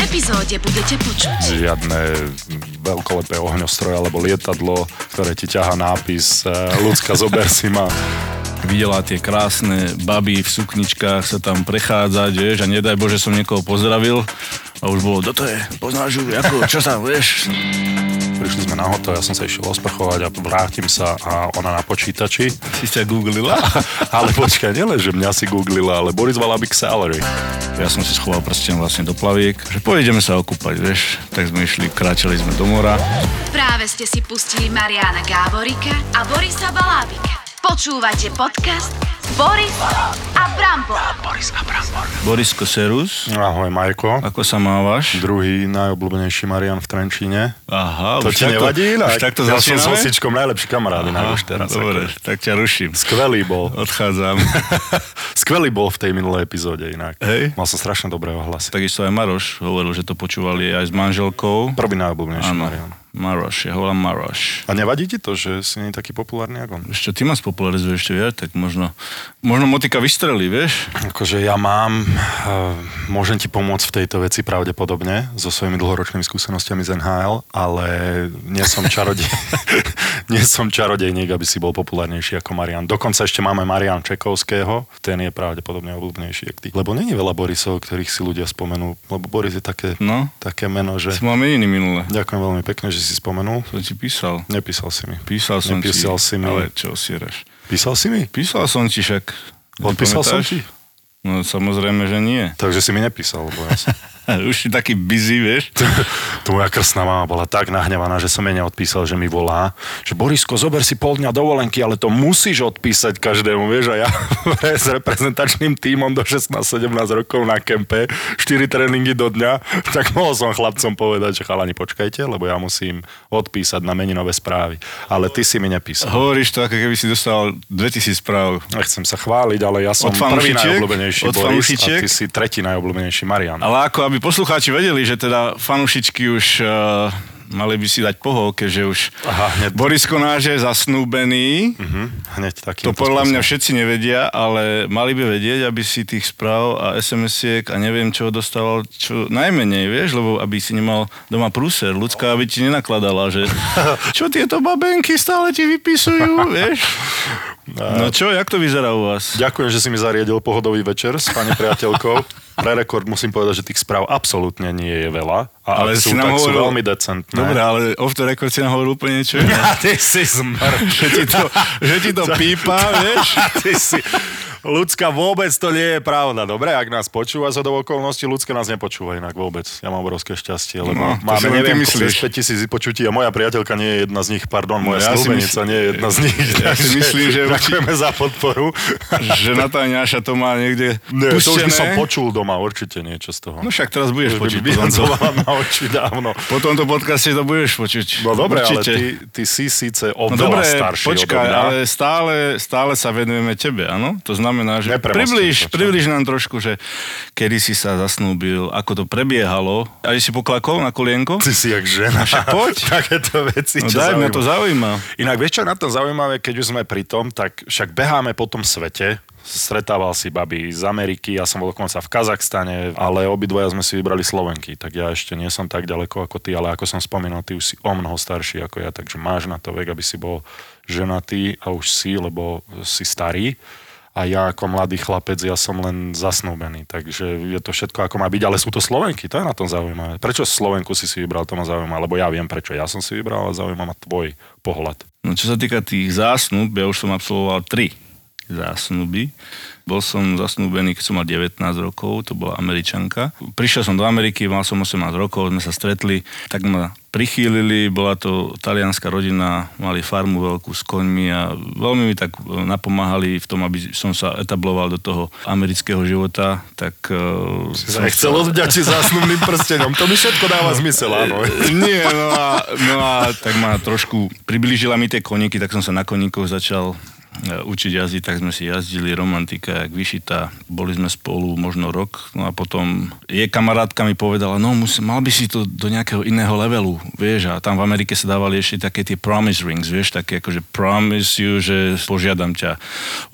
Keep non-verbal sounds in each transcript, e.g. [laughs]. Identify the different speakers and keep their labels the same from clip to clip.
Speaker 1: epizóde budete počuť.
Speaker 2: Žiadne veľkolepé ohňostroje alebo lietadlo, ktoré ti ťaha nápis eh, ľudská [laughs] zober si ma.
Speaker 3: Videla tie krásne baby v sukničkách sa tam prechádzať, vieš, a nedaj Bože som niekoho pozdravil a už bolo, kto to je, poznáš ju, ako, čo sa, vieš.
Speaker 2: Prišli sme na hotel, ja som sa išiel osprchovať a vrátim sa a ona na počítači.
Speaker 3: Si ťa googlila? [laughs]
Speaker 2: ale počkaj, nielen, že mňa si googlila, ale Boris Valabik Salary.
Speaker 3: Ja som si schoval prsten vlastne do plaviek, že pojedeme sa okúpať, vieš. Tak sme išli, kráčali sme do mora.
Speaker 1: Práve ste si pustili Mariana Gáborika a Borisa Balábika. Počúvate podcast Boris a Brambor. Boris a Brambor.
Speaker 3: Borisko Serus,
Speaker 2: Ahoj, Majko.
Speaker 3: ako sa mávaš?
Speaker 2: Druhý najobľúbenejší Marian v Trenčíne.
Speaker 3: Aha,
Speaker 2: To
Speaker 3: už
Speaker 2: ti
Speaker 3: takto-
Speaker 2: nevadí inak?
Speaker 3: Už takto
Speaker 2: ja som s? Osičkom najlepší kamarád inak už teraz.
Speaker 3: Dobre,
Speaker 2: akože.
Speaker 3: tak ťa ruším.
Speaker 2: Skvelý bol.
Speaker 3: Odchádzam. [laughs]
Speaker 2: Skvelý bol v tej minulej epizóde inak.
Speaker 3: Hej.
Speaker 2: Mal som strašne dobré ohlasy.
Speaker 3: Takisto aj Maroš hovoril, že to počúvali aj s manželkou.
Speaker 2: Prvý najobľúbenejší Marian.
Speaker 3: Maroš, ja ho volám Maroš.
Speaker 2: A nevadí ti to, že si nie taký populárny ako on?
Speaker 3: Ešte ty ma spopularizuješ ešte viac, tak možno, možno motika vystrelí, vieš?
Speaker 2: Akože ja mám, uh, môžem ti pomôcť v tejto veci pravdepodobne so svojimi dlhoročnými skúsenostiami z NHL, ale nie som čarodej, [laughs] nie som čarodejník, aby si bol populárnejší ako Marian. Dokonca ešte máme Marian Čekovského, ten je pravdepodobne obľúbnejší ako ty. Lebo není veľa Borisov, ktorých si ľudia spomenú, lebo Boris je také,
Speaker 3: No,
Speaker 2: také meno, že...
Speaker 3: si mal meniny minule.
Speaker 2: Ďakujem veľmi pekne, že si spomenul.
Speaker 3: Som ti písal.
Speaker 2: Nepísal si mi.
Speaker 3: Písal som
Speaker 2: Nepísal
Speaker 3: ti.
Speaker 2: si mi.
Speaker 3: Ale čo sieraš?
Speaker 2: Písal si mi?
Speaker 3: Písal som ti však.
Speaker 2: Odpísal som ti?
Speaker 3: No samozrejme, že nie.
Speaker 2: Takže si mi nepísal, lebo ja som... [laughs] [laughs]
Speaker 3: Už si taký busy, vieš?
Speaker 2: Tu moja krstná mama bola tak nahnevaná, že som jej neodpísal, že mi volá, že Borisko, zober si pol dňa dovolenky, ale to musíš odpísať každému, vieš, a ja [laughs] s reprezentačným tímom do 16-17 rokov na kempe, 4 tréningy do dňa, tak mohol som chlapcom povedať, že chalani, počkajte, lebo ja musím odpísať na meninové správy. Ale ty si mi nepísal.
Speaker 3: Hovoríš to, ako keby si dostal 2000 správ.
Speaker 2: Nechcem sa chváliť, ale ja som prvý najobľúbenejší
Speaker 3: Od
Speaker 2: Boris a ty si tretí najobľúbenejší Marian.
Speaker 3: Ale ako aby poslucháči vedeli, že teda fanúšičky už uh, mali by si dať pohov, keďže už
Speaker 2: Aha, hneď.
Speaker 3: Borisko náš je zasnúbený.
Speaker 2: Mhm, hneď.
Speaker 3: To podľa mňa všetci nevedia, ale mali by vedieť, aby si tých správ a SMS-iek a neviem čo dostával čo najmenej, vieš, lebo aby si nemal doma prúser, ľudská, aby ti nenakladala, že [laughs] čo tieto babenky stále ti vypisujú, [laughs] vieš. No čo, jak to vyzerá u vás?
Speaker 2: Ďakujem, že si mi zariadil pohodový večer s pani priateľkou. [laughs] Pre rekord musím povedať, že tých správ absolútne nie je veľa. A
Speaker 3: Ale si
Speaker 2: sú,
Speaker 3: nám
Speaker 2: tak sú
Speaker 3: hovoril-
Speaker 2: veľmi decentné.
Speaker 3: Dobre, ale off the record si nám hovoril úplne niečo iné.
Speaker 2: A [laughs] ty si zmr.
Speaker 3: že ti to, že ti to [laughs] pípa, [laughs] vieš?
Speaker 2: Ty si... Ľudská vôbec to nie je pravda. Dobre, ak nás počúva z hodov okolností, ľudská nás nepočúva inak vôbec. Ja mám obrovské šťastie, lebo
Speaker 3: No, si
Speaker 2: máme, neviem,
Speaker 3: myslíš.
Speaker 2: cez 5 tisíc vypočutí a moja priateľka nie je jedna z nich, pardon, moja
Speaker 3: No, ja si
Speaker 2: snúbenica
Speaker 3: mysl-
Speaker 2: nie je jedna z nich.
Speaker 3: Ja si
Speaker 2: takže
Speaker 3: myslím, že
Speaker 2: Ďakujeme za podporu.
Speaker 3: Že Natáňaša to má niekde
Speaker 2: Nie, to už by som
Speaker 3: pustené.
Speaker 2: počul doma, určite niečo z toho.
Speaker 3: No však teraz budeš počuť.
Speaker 2: vyhadzovala na oči dávno. [laughs]
Speaker 3: po tomto podcaste to budeš počuť.
Speaker 2: No dobre, ale
Speaker 3: Určite.
Speaker 2: ty, ty si síce
Speaker 3: No
Speaker 2: oveľa
Speaker 3: dobre,
Speaker 2: starší
Speaker 3: počkaj, ale stále, stále sa venujeme tebe, áno? To znamená, že približ, približ nám trošku, že kedy si sa zasnúbil, ako to prebiehalo. A si poklakol na kolienko?
Speaker 2: Ty si jak žena.
Speaker 3: však poď. [laughs]
Speaker 2: Takéto veci,
Speaker 3: No daj, mňa to zaujíma.
Speaker 2: Inak vieš, čo na to zaujímavé, keď už sme pri tom, tak však beháme po tom svete, stretával si baby z Ameriky, ja som bol dokonca v Kazachstane, ale obidvoja sme si vybrali Slovenky, tak ja ešte nie som tak ďaleko ako ty, ale ako som spomínal, ty už si o mnoho starší ako ja, takže máš na to vek, aby si bol ženatý a už si, lebo si starý. A ja ako mladý chlapec, ja som len zasnúbený, takže je to všetko ako má byť, ale sú to Slovenky, to je na tom zaujímavé. Prečo Slovenku si si vybral, to ma zaujíma, lebo ja viem, prečo ja som si vybral, ale zaujíma ma tvoj pohľad.
Speaker 3: No čo sa týka tých zásnub, ja už som absolvoval tri zásnuby. Bol som zasnúbený, keď som mal 19 rokov, to bola Američanka. Prišiel som do Ameriky, mal som 18 rokov, sme sa stretli, tak ma prichýlili, bola to talianská rodina, mali farmu veľkú s koňmi a veľmi mi tak e, napomáhali v tom, aby som sa etabloval do toho amerického života, tak... e, som
Speaker 2: Chcel odvďačiť zásnubným prstenom, to mi všetko dáva zmysel, áno.
Speaker 3: Nie, no a, no a tak ma trošku priblížila mi tie koníky, tak som sa na koníkoch začal učiť jazdiť, tak sme si jazdili, romantika, jak vyšitá. Boli sme spolu možno rok, no a potom je kamarátka mi povedala, no musí, mal by si to do nejakého iného levelu, vieš, a tam v Amerike sa dávali ešte také tie promise rings, vieš, také akože promise you, že požiadam ťa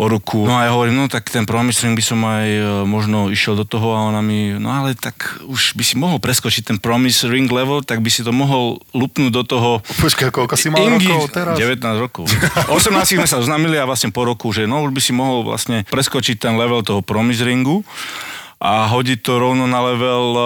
Speaker 3: o ruku. No a ja hovorím, no tak ten promise ring by som aj e, možno išiel do toho a ona mi, no ale tak už by si mohol preskočiť ten promise ring level, tak by si to mohol lupnúť do toho...
Speaker 2: Počkaj, koľko si mal
Speaker 3: Ingi,
Speaker 2: rokov teraz?
Speaker 3: 19 rokov. [laughs] 18 sme sa oznámili a vlastne po roku, že no už by si mohol vlastne preskočiť ten level toho promise ringu a hodiť to rovno na level uh,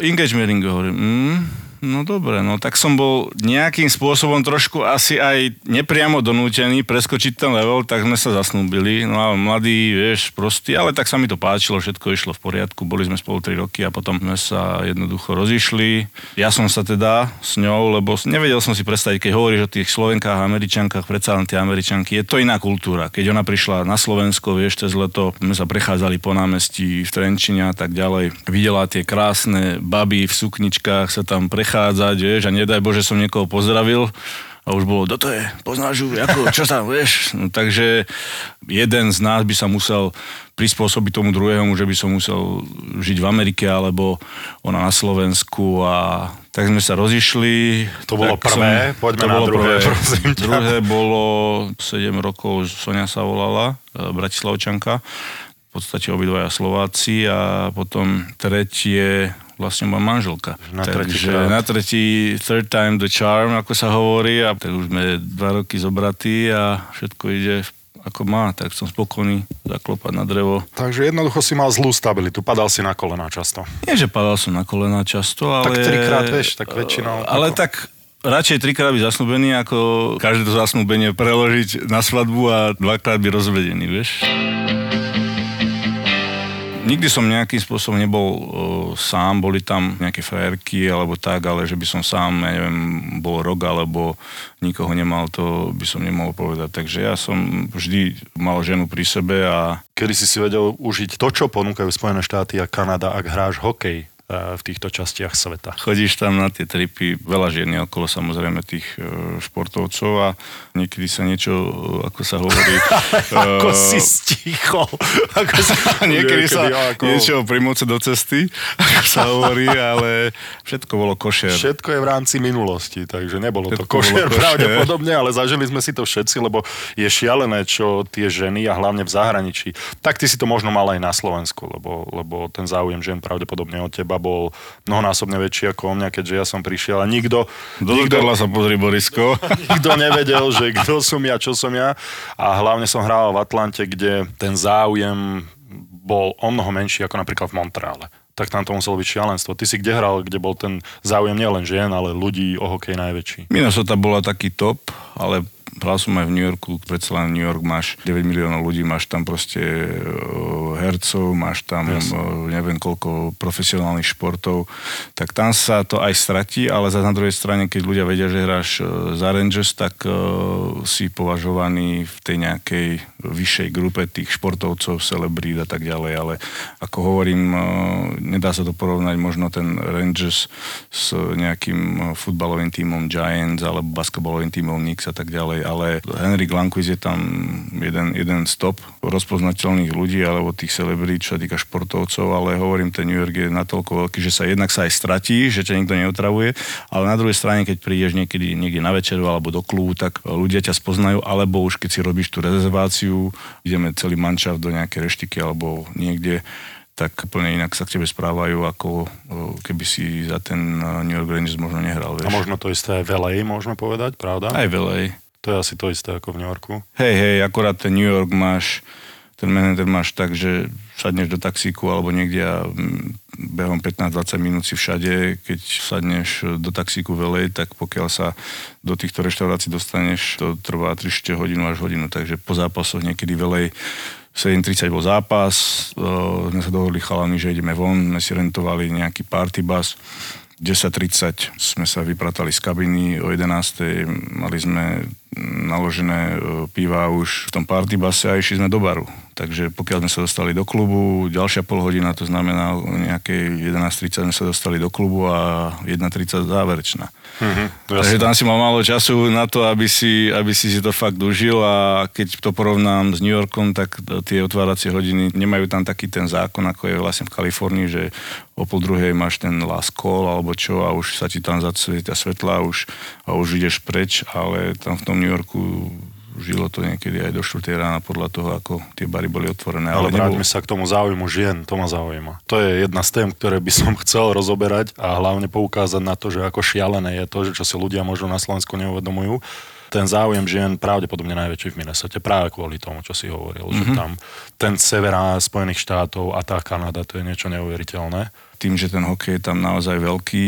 Speaker 3: engagement ringu. Hovorím, mm, No dobre, no tak som bol nejakým spôsobom trošku asi aj nepriamo donútený preskočiť ten level, tak sme sa zasnúbili. No a mladý, vieš, prostý, ale tak sa mi to páčilo, všetko išlo v poriadku, boli sme spolu 3 roky a potom sme sa jednoducho rozišli. Ja som sa teda s ňou, lebo nevedel som si predstaviť, keď hovoríš o tých Slovenkách a Američankách, predsa len tie Američanky, je to iná kultúra. Keď ona prišla na Slovensko, vieš, cez leto, sme sa prechádzali po námestí v Trenčine a tak ďalej. Videla tie krásne baby v sukničkách sa tam prechádzali prechádzať, vieš, a nedaj Bože som niekoho pozdravil a už bolo, to je, poznáš ju, ako, čo tam, vieš. No, takže jeden z nás by sa musel prispôsobiť tomu druhému, že by som musel žiť v Amerike, alebo ona na Slovensku a tak sme sa rozišli.
Speaker 2: To bolo prvé,
Speaker 3: som,
Speaker 2: poďme
Speaker 3: to
Speaker 2: na
Speaker 3: bolo
Speaker 2: druhé,
Speaker 3: prvé.
Speaker 2: prosím ťa.
Speaker 3: Druhé bolo 7 rokov, Sonia sa volala, e, Bratislavčanka, v podstate obidvaja Slováci a potom tretie vlastne moja manželka.
Speaker 2: Na tretí
Speaker 3: Takže
Speaker 2: krát.
Speaker 3: na tretí, third time the charm, ako sa hovorí, a tak už sme dva roky zobratí a všetko ide ako má, tak som spokojný zaklopať na drevo.
Speaker 2: Takže jednoducho si mal zlú stabilitu, padal si na kolená často.
Speaker 3: Nie, že padal som na kolena často, ale...
Speaker 2: Tak trikrát, vieš, tak väčšinou,
Speaker 3: Ale
Speaker 2: ako-
Speaker 3: tak radšej trikrát byť zasnúbený, ako každé to zasnúbenie preložiť na svadbu a dvakrát byť rozvedený, vieš. Nikdy som nejakým spôsobom nebol o, sám, boli tam nejaké frajerky alebo tak, ale že by som sám, ja neviem, bol rok alebo nikoho nemal, to by som nemohol povedať. Takže ja som vždy mal ženu pri sebe a
Speaker 2: Kedy si si vedel užiť to, čo ponúkajú Spojené štáty a Kanada, ak hráš hokej v týchto častiach sveta.
Speaker 3: chodíš tam na tie tripy, veľa žien je okolo samozrejme tých e, športovcov a niekedy sa niečo, e, ako sa hovorí... [laughs]
Speaker 2: Ako
Speaker 3: e,
Speaker 2: si stichol. [laughs] Ako si... [laughs]
Speaker 3: Niekedy sa
Speaker 2: ako...
Speaker 3: niečo primoce do cesty, ako sa hovorí, ale všetko bolo košer.
Speaker 2: Všetko je v rámci minulosti, takže nebolo to
Speaker 3: Všetko bolo
Speaker 2: košer
Speaker 3: košer.
Speaker 2: pravdepodobne, ale zažili sme si to všetci, lebo je šialené, čo tie ženy a hlavne v zahraničí. Tak ty si to možno mal aj na Slovensku, lebo, lebo ten záujem žien pravdepodobne od teba bol mnohonásobne väčší ako o mňa, keďže ja som prišiel a nikto,
Speaker 3: Do
Speaker 2: nikto,
Speaker 3: sa pozri, Borisko. [laughs]
Speaker 2: nikto nevedel, že kto som ja, čo som ja. A hlavne som hrával v Atlante, kde ten záujem bol o mnoho menší ako napríklad v Montreale. Tak tam to muselo byť šialenstvo. Ty si kde hral, kde bol ten záujem nielen žien, ale ľudí o hokej najväčší?
Speaker 3: Minnesota bola taký top, ale hral som aj v New Yorku, predsa len New York máš 9 miliónov ľudí, máš tam proste e, hercov, máš tam e, neviem koľko profesionálnych športov, tak tam sa to aj stratí, ale za na druhej strane, keď ľudia vedia, že hráš e, za Rangers, tak e, si považovaný v tej nejakej vyššej grupe tých športovcov, celebrít a tak ďalej, ale ako hovorím, e, nedá sa to porovnať možno ten Rangers s nejakým futbalovým tímom Giants alebo basketbalovým tímom Knicks a tak ďalej, ale Henry Glanquist je tam jeden, jeden stop rozpoznateľných ľudí alebo tých celebrít, čo sa týka športovcov, ale hovorím, ten New York je natoľko veľký, že sa jednak sa aj stratí, že ťa nikto neotravuje, ale na druhej strane, keď prídeš niekedy niekde na večeru alebo do klubu, tak ľudia ťa spoznajú, alebo už keď si robíš tú rezerváciu, ideme celý mančaft do nejakej reštiky alebo niekde, tak úplne inak sa k tebe správajú, ako o, keby si za ten eh, New York Rangers možno nehral.
Speaker 2: A
Speaker 3: Vieš.
Speaker 2: možno to isté aj v LA, môžeme povedať, pravda?
Speaker 3: Aj veľej.
Speaker 2: To je asi to isté ako v New Yorku.
Speaker 3: Hej, hej, akorát ten New York máš, ten Manhattan máš tak, že sadneš do taxíku alebo niekde a mm, behom 15-20 minút si všade, keď sadneš do taxíku velej, tak pokiaľ sa do týchto reštaurácií dostaneš, to trvá 3 hodinu až hodinu, takže po zápasoch niekedy velej 7.30 bol zápas, uh, sme sa dohodli chalami, že ideme von, sme si rentovali nejaký party bus, 10.30 sme sa vypratali z kabiny, o 11.00 mali sme naložené e, piva už v tom party a išli sme do baru. Takže pokiaľ sme sa dostali do klubu, ďalšia pol hodina, to znamená nejaké 11.30 sme sa dostali do klubu a 1.30 záverečná. Mm-hmm, takže tam si mal málo času na to, aby si, aby si si to fakt užil a keď to porovnám s New Yorkom, tak tie otváracie hodiny nemajú tam taký ten zákon, ako je vlastne v Kalifornii, že o pol druhej máš ten last call alebo čo a už sa ti tam zacvietia svetla a už, a už ideš preč, ale tam v tom New Yorku žilo to niekedy aj do 4 rána podľa toho, ako tie bary boli otvorené.
Speaker 2: Ale, ale vráťme nebol... sa k tomu záujmu žien, to ma zaujíma. To je jedna z tém, ktoré by som [laughs] chcel rozoberať a hlavne poukázať na to, že ako šialené je to, že čo si ľudia možno na Slovensku neuvedomujú. Ten záujem žien pravdepodobne najväčší v Minnesota práve kvôli tomu, čo si hovoril, mm-hmm. že mhm. tam ten sever Spojených štátov a tá Kanada, to je niečo neuveriteľné.
Speaker 3: Tým, že ten hokej je tam naozaj veľký,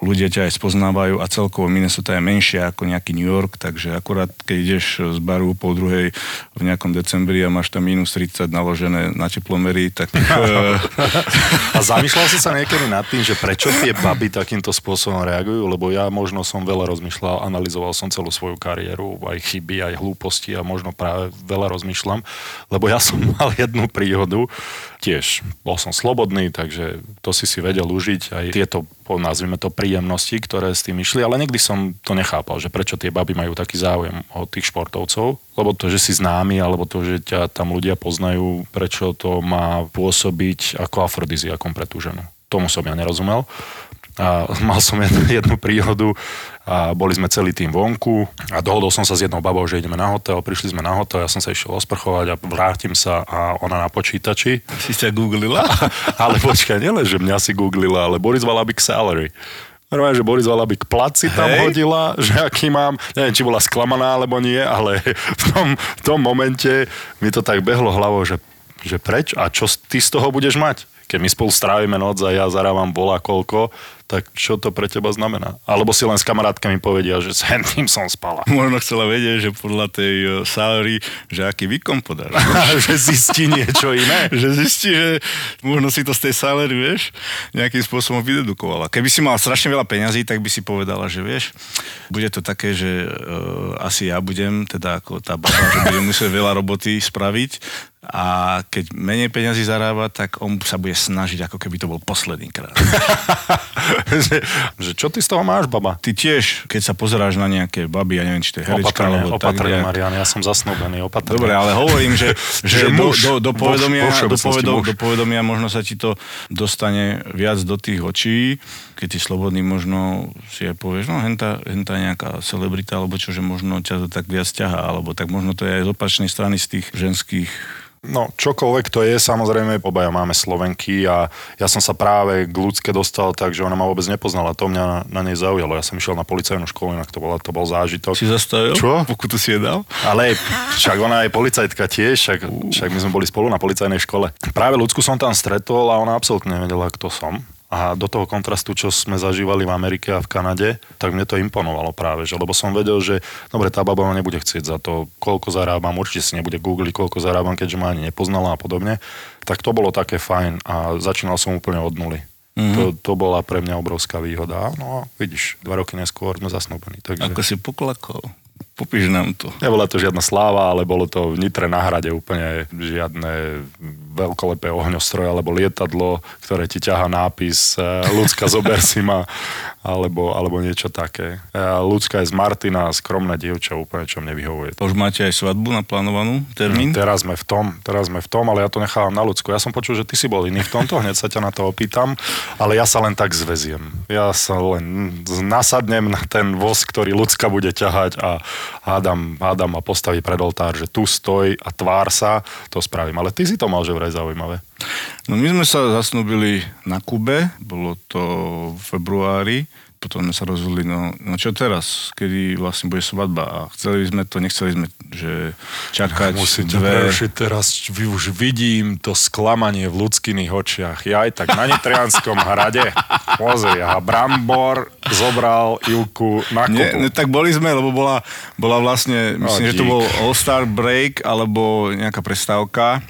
Speaker 3: ľudia ťa aj spoznávajú a celkovo Minnesota je menšia ako nejaký New York, takže akurát keď ideš z baru po druhej v nejakom decembri a máš tam minus 30 naložené na teplomery, tak... [laughs]
Speaker 2: a [laughs] zamýšľal si sa niekedy nad tým, že prečo tie baby takýmto spôsobom reagujú? Lebo ja možno som veľa rozmýšľal, analyzoval som celú svoju kariéru, aj chyby, aj hlúposti a možno práve veľa rozmýšľam, lebo ja som [laughs] mal jednu príhodu, tiež bol som slobodný, takže to si si vedel užiť aj tieto, nazvime to, prí príjemnosti, ktoré s tým išli, ale nikdy som to nechápal, že prečo tie baby majú taký záujem o tých športovcov, lebo to, že si známy, alebo to, že ťa tam ľudia poznajú, prečo to má pôsobiť ako afrodiziakom pre tú ženu. Tomu som ja nerozumel. A [laughs] mal som jednu, jednu príhodu a boli sme celý tým vonku a dohodol som sa s jednou babou, že ideme na hotel, prišli sme na hotel, ja som sa išiel osprchovať a vrátim sa a ona na počítači.
Speaker 3: Si sa googlila? [laughs]
Speaker 2: ale počkaj, nielen, že mňa si googlila, ale Boris Valabik salary. Normálne, že Boris Valabik plat si tam Hej. hodila, že aký mám, neviem, či bola sklamaná alebo nie, ale v tom, v tom momente mi to tak behlo hlavou, že, že preč a čo ty z toho budeš mať? Keď my spolu strávime noc a ja zarávam bola koľko, tak čo to pre teba znamená? Alebo si len s kamarátkami povedia, že s tým som spala. [laughs]
Speaker 3: Možno chcela vedieť, že podľa tej uh, salary, že aký výkon podáš. [laughs]
Speaker 2: že zistí niečo iné. [laughs]
Speaker 3: že zistí, že možno si to z tej salary, vieš, nejakým spôsobom vydedukovala. Keby si mal strašne veľa peňazí, tak by si povedala, že vieš, bude to také, že uh, asi ja budem, teda ako tá baba, že budem musieť veľa roboty spraviť, a keď menej peňazí zarába, tak on sa bude snažiť, ako keby to bol posledný krát. [laughs]
Speaker 2: že, že čo ty z toho máš, baba?
Speaker 3: Ty tiež, keď sa pozeráš na nejaké baby, ja neviem, či to je herečka,
Speaker 2: opatrne, alebo opatrne, tak, Marian, ja som zasnúbený, opatrne.
Speaker 3: Dobre, ale hovorím, že, [laughs] že, že muž, do, do, do, povedomia, do, povedom, do povedomia možno sa ti to dostane viac do tých očí, keď si slobodný, možno si aj povieš, no henta, henta nejaká celebrita, alebo čo, že možno ťa to tak viac ťaha, alebo tak možno to je aj z opačnej strany z tých ženských
Speaker 2: No, čokoľvek to je, samozrejme, obaja máme Slovenky a ja som sa práve k ľudské dostal tak, že ona ma vôbec nepoznala. To mňa na nej zaujalo. Ja som išiel na policajnú školu, inak to, bol, to bol zážitok.
Speaker 3: Si zastavil?
Speaker 2: Čo?
Speaker 3: Pokutu si je dal?
Speaker 2: Ale však ona je policajtka tiež, však, však my sme boli spolu na policajnej škole. Práve ľudsku som tam stretol a ona absolútne nevedela, kto som. A do toho kontrastu, čo sme zažívali v Amerike a v Kanade, tak mne to imponovalo práve, že, lebo som vedel, že dobre, tá baba ma nebude chcieť za to, koľko zarábam, určite si nebude googliť, koľko zarábam, keďže ma ani nepoznala a podobne. Tak to bolo také fajn a začínal som úplne od nuly. Mm-hmm. To, to bola pre mňa obrovská výhoda. No a vidíš, dva roky neskôr sme zasnúbení. Takže...
Speaker 3: Ako si poklakol? Popíš nám to.
Speaker 2: Nebola to žiadna sláva, ale bolo to v Nitre na hrade úplne žiadne veľkolepé ohňostroje alebo lietadlo, ktoré ti ťaha nápis e, ľudská zober si ma alebo, alebo niečo také. E, ľudská je z Martina, skromná dievča, úplne čo mne vyhovuje.
Speaker 3: Už máte aj svadbu naplánovanú, termín?
Speaker 2: No, teraz sme v tom, teraz sme v tom, ale ja to nechávam na ľudsku. Ja som počul, že ty si bol iný v tomto, hneď sa ťa na to opýtam, ale ja sa len tak zveziem. Ja sa len nasadnem na ten voz, ktorý ľudská bude ťahať a hádam, hádam a postaví pred oltár, že tu stoj a tvár sa, to spravím. Ale ty si to mal že vraj zaujímavé.
Speaker 3: No my sme sa zasnúbili na Kube, bolo to v februári potom sme sa rozhodli, no, no čo teraz, kedy vlastne bude svadba a chceli sme to, nechceli sme, že čakať
Speaker 2: Musím dve... Musím teraz už vidím to sklamanie v ľudských očiach. Ja aj tak na Nitrianskom [laughs] hrade, pozri, a Brambor zobral Ilku na kopu. Nie,
Speaker 3: ne, tak boli sme, lebo bola, bola vlastne, myslím, no, že to bol All-Star Break alebo nejaká prestávka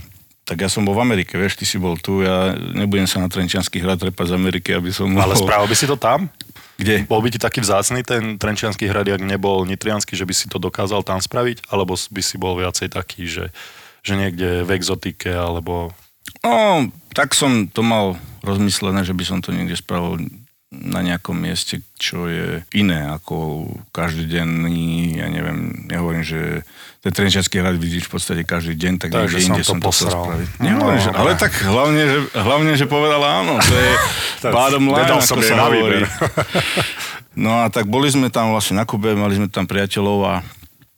Speaker 3: tak ja som bol v Amerike, vieš, ty si bol tu, ja nebudem sa na Trenčiansky hrad trepať z Ameriky, aby som
Speaker 2: mohol... Ale spravil by si to tam?
Speaker 3: Kde?
Speaker 2: Bol by ti taký vzácný ten Trenčiansky hrad, ak nebol Nitriansky, že by si to dokázal tam spraviť? Alebo by si bol viacej taký, že že niekde v exotike, alebo...
Speaker 3: No, tak som to mal rozmyslené, že by som to niekde spravil na nejakom mieste, čo je iné ako každodenný, ja neviem, nehovorím, že ten Trenčiacký hrad vidíš v podstate každý deň, tak
Speaker 2: Takže som
Speaker 3: inde
Speaker 2: to
Speaker 3: som to chcel spraviť.
Speaker 2: No,
Speaker 3: Nehovorím, že, ale
Speaker 2: dobre.
Speaker 3: tak hlavne že, hlavne, že povedala áno, to je [laughs] bottom line, ako
Speaker 2: som
Speaker 3: sa hovorí. [laughs] No a tak boli sme tam vlastne na Kube, mali sme tam priateľov a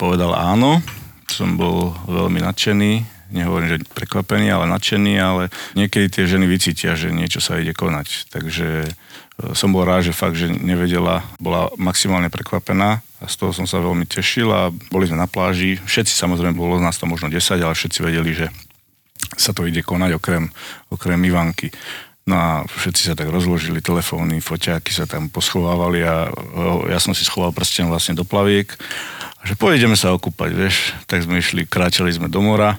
Speaker 3: povedal áno. Som bol veľmi nadšený, nehovorím, že prekvapený, ale nadšený, ale niekedy tie ženy vycítia, že niečo sa ide konať. Takže e, som bol rád, že fakt, že nevedela, bola maximálne prekvapená a z toho som sa veľmi tešil a boli sme na pláži. Všetci samozrejme, bolo nás tam možno 10, ale všetci vedeli, že sa to ide konať okrem, okrem Ivanky. No a všetci sa tak rozložili, telefóny, foťáky sa tam poschovávali a o, ja som si schoval prsten vlastne do plaviek a že pôjdeme sa okúpať, vieš. Tak sme išli, kráčali sme do mora,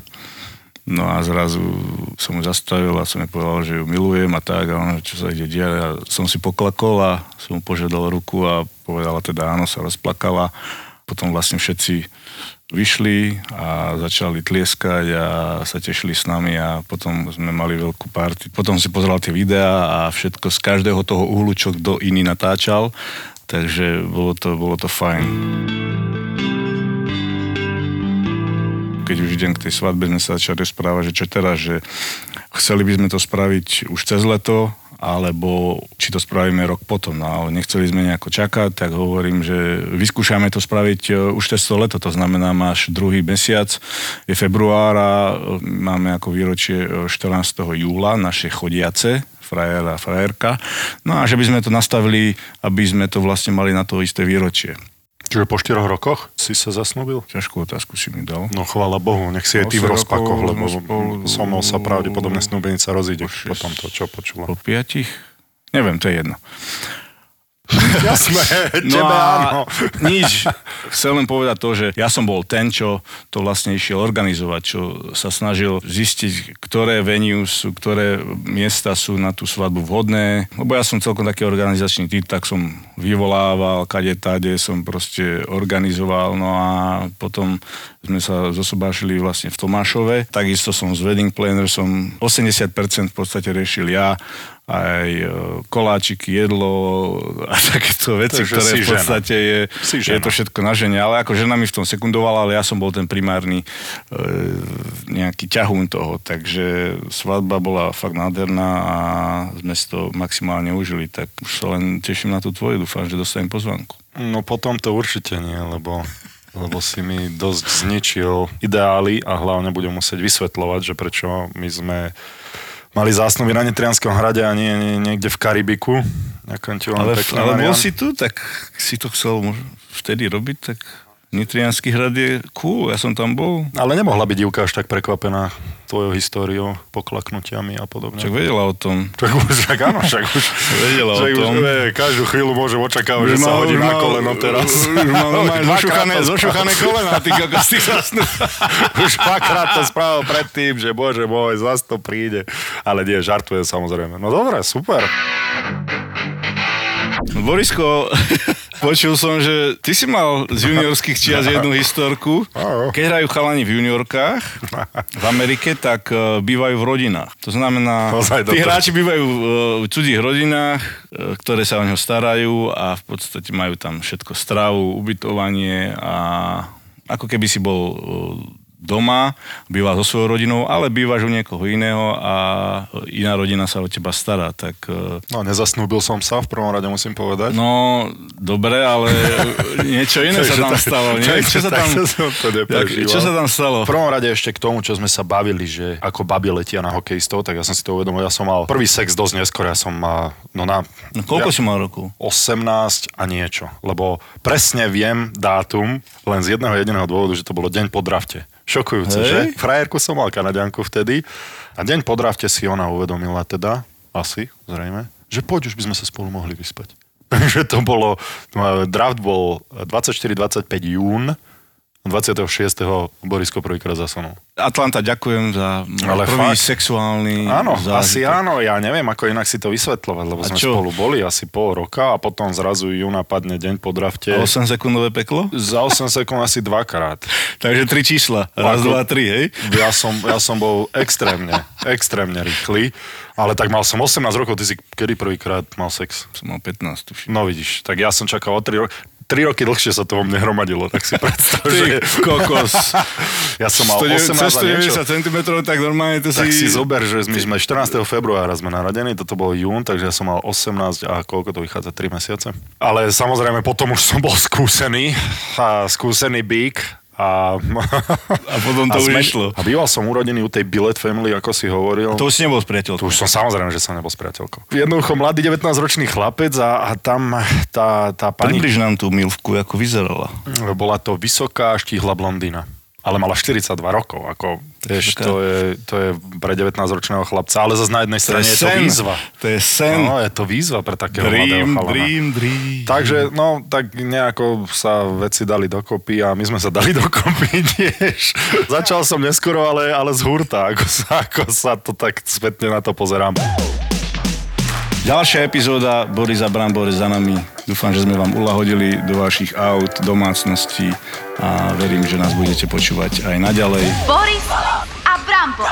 Speaker 3: no a zrazu som ju zastavil a som jej povedal, že ju milujem a tak a ona, čo sa ide diať a som si poklakol a som mu požiadal ruku a povedala teda áno, sa rozplakala. Potom vlastne všetci vyšli a začali tlieskať a sa tešili s nami a potom sme mali veľkú party. Potom si pozeral tie videá a všetko z každého toho uhlu, čo kto iný natáčal, takže bolo to, bolo to fajn. Keď už idem k tej svadbe, sme sa začali rozprávať, že čo teraz, že chceli by sme to spraviť už cez leto, alebo či to spravíme rok potom. No ale nechceli sme nejako čakať, tak hovorím, že vyskúšame to spraviť e, už cez to leto, to znamená máš druhý mesiac, je február a e, máme ako výročie e, 14. júla naše chodiace, frajer a frajerka. No a že by sme to nastavili, aby sme to vlastne mali na to isté výročie.
Speaker 2: Čiže po 4 rokoch si sa zasnúbil?
Speaker 3: Ťažkú otázku si mi dal.
Speaker 2: No chvála Bohu, nech si aj ty v
Speaker 3: 8
Speaker 2: rozpakoch, lebo
Speaker 3: sme spolu-
Speaker 2: so mnou sa pravdepodobne snúbenica rozíde
Speaker 3: Po šesť-
Speaker 2: po tomto, čo počula.
Speaker 3: Po piatich? Neviem, to je jedno. [laughs]
Speaker 2: Jasné,
Speaker 3: No
Speaker 2: tebe áno.
Speaker 3: a [laughs] nič. Chcem len povedať to, že ja som bol ten, čo to vlastne išiel organizovať, čo sa snažil zistiť, ktoré venues sú, ktoré miesta sú na tú svadbu vhodné. Lebo ja som celkom taký organizačný typ, tak som vyvolával, kade tade som proste organizoval. No a potom sme sa zosobášili vlastne v Tomášove. Takisto som z wedding planner, som 80% v podstate riešil ja aj e, koláčiky, jedlo a [laughs] takéto veci,
Speaker 2: Takže
Speaker 3: ktoré v
Speaker 2: žena.
Speaker 3: podstate je,
Speaker 2: Si
Speaker 3: je
Speaker 2: žena.
Speaker 3: to všetko na žene, ale ako žena mi v tom sekundovala, ale ja som bol ten primárny e, nejaký ťahún toho, takže svadba bola fakt nádherná a sme si to maximálne užili, tak už sa len teším na tú tvoju, dúfam, že dostanem pozvanku.
Speaker 2: No potom to určite nie, lebo, lebo si mi dosť zničil ideály a hlavne budem musieť vysvetľovať, že prečo my sme mali zásnuby na Nitrianskom hrade a nie, nie niekde v Karibiku. Ďakujem ti veľmi
Speaker 3: Ale,
Speaker 2: pekne,
Speaker 3: ale bol si tu, tak si to chcel vtedy robiť, tak Nitrianský hrad je cool, ja som tam bol.
Speaker 2: Ale nemohla byť divka až tak prekvapená tvojou históriou, poklaknutiami a podobne.
Speaker 3: Čak vedela o tom.
Speaker 2: Však už, však áno, však už,
Speaker 3: Vedela o
Speaker 2: však už
Speaker 3: tom.
Speaker 2: vie, každú chvíľu môžem očakávať, že sa
Speaker 3: mal-
Speaker 2: hodí
Speaker 3: už
Speaker 2: na koleno teraz. [laughs]
Speaker 3: Už zošuchané, kolena, ty kokos, ty.
Speaker 2: Už dvakrát to spravil predtým, že bože môj, zas to príde. Ale nie, žartujem samozrejme. No dobre, super.
Speaker 3: Borisko, [laughs] počul som, že ty si mal z juniorských čias jednu [laughs] historku. Keď hrajú chalani v juniorkách v Amerike, tak uh, bývajú v rodinách. To znamená, tí hráči bývajú uh, v cudzích rodinách, uh, ktoré sa o neho starajú a v podstate majú tam všetko stravu, ubytovanie a ako keby si bol doma, býva so svojou rodinou, ale bývaš u niekoho iného a iná rodina sa o teba stará. Tak uh,
Speaker 2: No, nezasnúbil som sa, v prvom rade musím povedať.
Speaker 3: No, dobre, ale [laughs] niečo iné sa tam
Speaker 2: tak-
Speaker 3: stalo. Nie? Čo sa tam,
Speaker 2: to
Speaker 3: čo sa tam stalo?
Speaker 2: V prvom rade ešte k tomu, čo sme sa bavili, že ako babi letia na hokejistov, tak ja som si to uvedomil. Ja som mal prvý sex dosť neskôr, ja som mal, no na...
Speaker 3: No, koľko
Speaker 2: ja,
Speaker 3: si mal rokov?
Speaker 2: 18 a niečo, lebo presne viem dátum len z jedného jediného dôvodu, že to bolo deň po drafte. Šokujúce,
Speaker 3: Hej.
Speaker 2: že? Frajerku som mal kanadianku vtedy a deň po drafte si ona uvedomila teda, asi, zrejme, že poď, už by sme sa spolu mohli vyspať. [laughs] Takže to bolo, draft bol 24-25 jún 26. Borisko prvýkrát zasunul.
Speaker 3: Atlanta, ďakujem za
Speaker 2: Ale
Speaker 3: prvý
Speaker 2: fakt.
Speaker 3: sexuálny
Speaker 2: Áno,
Speaker 3: zážitok.
Speaker 2: asi áno, ja neviem, ako inak si to vysvetľovať, lebo
Speaker 3: A
Speaker 2: sme
Speaker 3: čo?
Speaker 2: spolu boli asi pol roka a potom zrazu ju napadne deň po drafte.
Speaker 3: 8 sekundové peklo?
Speaker 2: Za 8 sekúnd asi dvakrát. [laughs]
Speaker 3: Takže tri čísla. Raz,
Speaker 2: Ako-
Speaker 3: dva, tri, hej?
Speaker 2: Ja som, ja som bol extrémne, extrémne rýchly, ale tak mal som 18 rokov, ty si kedy prvýkrát mal sex?
Speaker 3: Som mal 15, tuším.
Speaker 2: No vidíš, tak ja som čakal o 3 roky. 3 roky dlhšie sa to vo mne hromadilo, tak si predstav, [laughs] že...
Speaker 3: Ty kokos.
Speaker 2: Ja som mal
Speaker 3: 190
Speaker 2: 18 a niečo.
Speaker 3: 190 cm, tak normálne to
Speaker 2: Tak
Speaker 3: si...
Speaker 2: si zober, že my sme 14. februára sme narodení, toto bol jún, takže ja som mal 18 a koľko to vychádza, 3 mesiace. Ale samozrejme potom už som bol skúsený, a skúsený bík a...
Speaker 3: A potom to už išlo.
Speaker 2: A býval som urodený u tej Billet Family, ako si hovoril.
Speaker 3: To už si nebol s priateľkou.
Speaker 2: Už som samozrejme, že som nebol s priateľkou. Jednoducho mladý 19-ročný chlapec a, a tam tá, tá pani...
Speaker 3: Približ nám tú milvku, ako vyzerala.
Speaker 2: Bola to vysoká, štíhla blondína. Ale mala 42 rokov, ako, vieš, to je, to je pre 19-ročného chlapca, ale zase na jednej strane je to
Speaker 3: sen.
Speaker 2: výzva.
Speaker 3: To je sen.
Speaker 2: No, je to výzva pre takého mladého
Speaker 3: dream,
Speaker 2: chalana.
Speaker 3: dream, dream.
Speaker 2: Takže, no, tak nejako sa veci dali dokopy a my sme sa dali [laughs] dokopy tiež. Začal som neskoro, ale, ale z hurta, ako sa, ako sa to tak spätne na to pozerám.
Speaker 3: Ďalšia epizóda Boris a Brambor je za nami. Dúfam, že sme vám ulahodili do vašich aut, domácností a verím, že nás budete počúvať aj naďalej.
Speaker 1: Boris a Brambo.